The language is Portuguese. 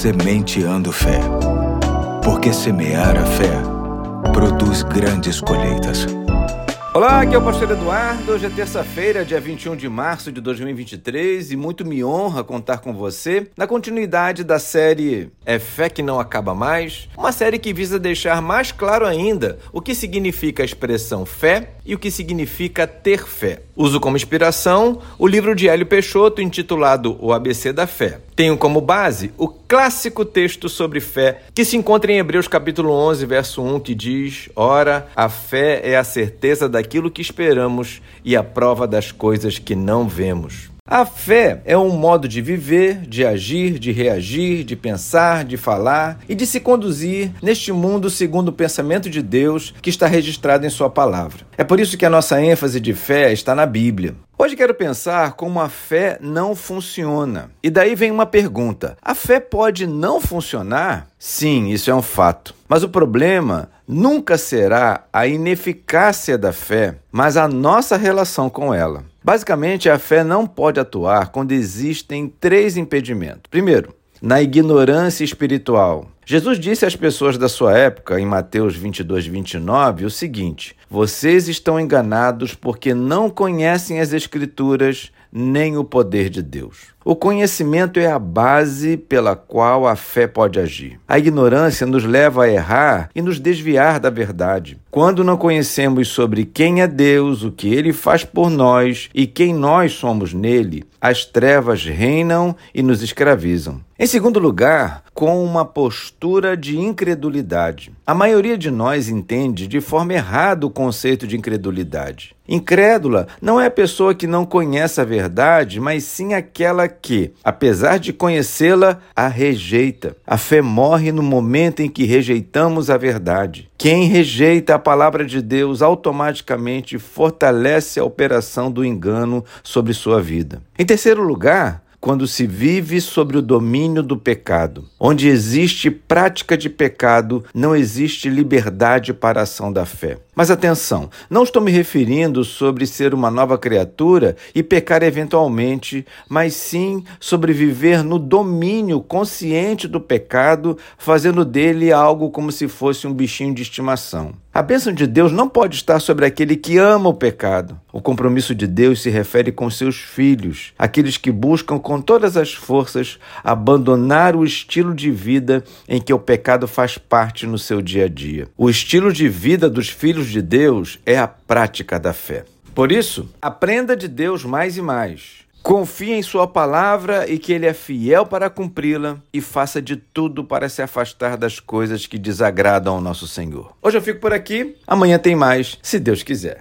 Sementeando Fé. Porque semear a fé produz grandes colheitas. Olá, aqui é o Pastor Eduardo. Hoje é terça-feira, dia 21 de março de 2023 e muito me honra contar com você na continuidade da série É Fé que Não Acaba Mais, uma série que visa deixar mais claro ainda o que significa a expressão fé e o que significa ter fé. Uso como inspiração o livro de Hélio Peixoto intitulado O ABC da Fé. Tenho como base o clássico texto sobre fé que se encontra em Hebreus capítulo 11, verso 1, que diz: Ora, a fé é a certeza daquilo que esperamos e a prova das coisas que não vemos. A fé é um modo de viver, de agir, de reagir, de pensar, de falar e de se conduzir neste mundo segundo o pensamento de Deus que está registrado em Sua palavra. É por isso que a nossa ênfase de fé está na Bíblia. Hoje quero pensar como a fé não funciona. E daí vem uma pergunta: a fé pode não funcionar? Sim, isso é um fato. Mas o problema nunca será a ineficácia da fé, mas a nossa relação com ela. Basicamente, a fé não pode atuar quando existem três impedimentos. Primeiro, na ignorância espiritual. Jesus disse às pessoas da sua época, em Mateus 22, 29, o seguinte: Vocês estão enganados porque não conhecem as Escrituras nem o poder de Deus. O conhecimento é a base pela qual a fé pode agir. A ignorância nos leva a errar e nos desviar da verdade. Quando não conhecemos sobre quem é Deus, o que ele faz por nós e quem nós somos nele, as trevas reinam e nos escravizam. Em segundo lugar, com uma postura de incredulidade. A maioria de nós entende de forma errada o conceito de incredulidade. Incrédula não é a pessoa que não conhece a verdade, mas sim aquela que, apesar de conhecê-la, a rejeita. A fé morre no momento em que rejeitamos a verdade. Quem rejeita a palavra de Deus automaticamente fortalece a operação do engano sobre sua vida. Em terceiro lugar, quando se vive sobre o domínio do pecado. Onde existe prática de pecado, não existe liberdade para a ação da fé. Mas atenção, não estou me referindo sobre ser uma nova criatura e pecar eventualmente, mas sim sobre viver no domínio consciente do pecado, fazendo dele algo como se fosse um bichinho de estimação. A bênção de Deus não pode estar sobre aquele que ama o pecado. O compromisso de Deus se refere com seus filhos, aqueles que buscam com todas as forças abandonar o estilo de vida em que o pecado faz parte no seu dia a dia. O estilo de vida dos filhos de Deus é a prática da fé. Por isso, aprenda de Deus mais e mais. Confie em Sua palavra e que Ele é fiel para cumpri-la e faça de tudo para se afastar das coisas que desagradam ao nosso Senhor. Hoje eu fico por aqui, amanhã tem mais, se Deus quiser.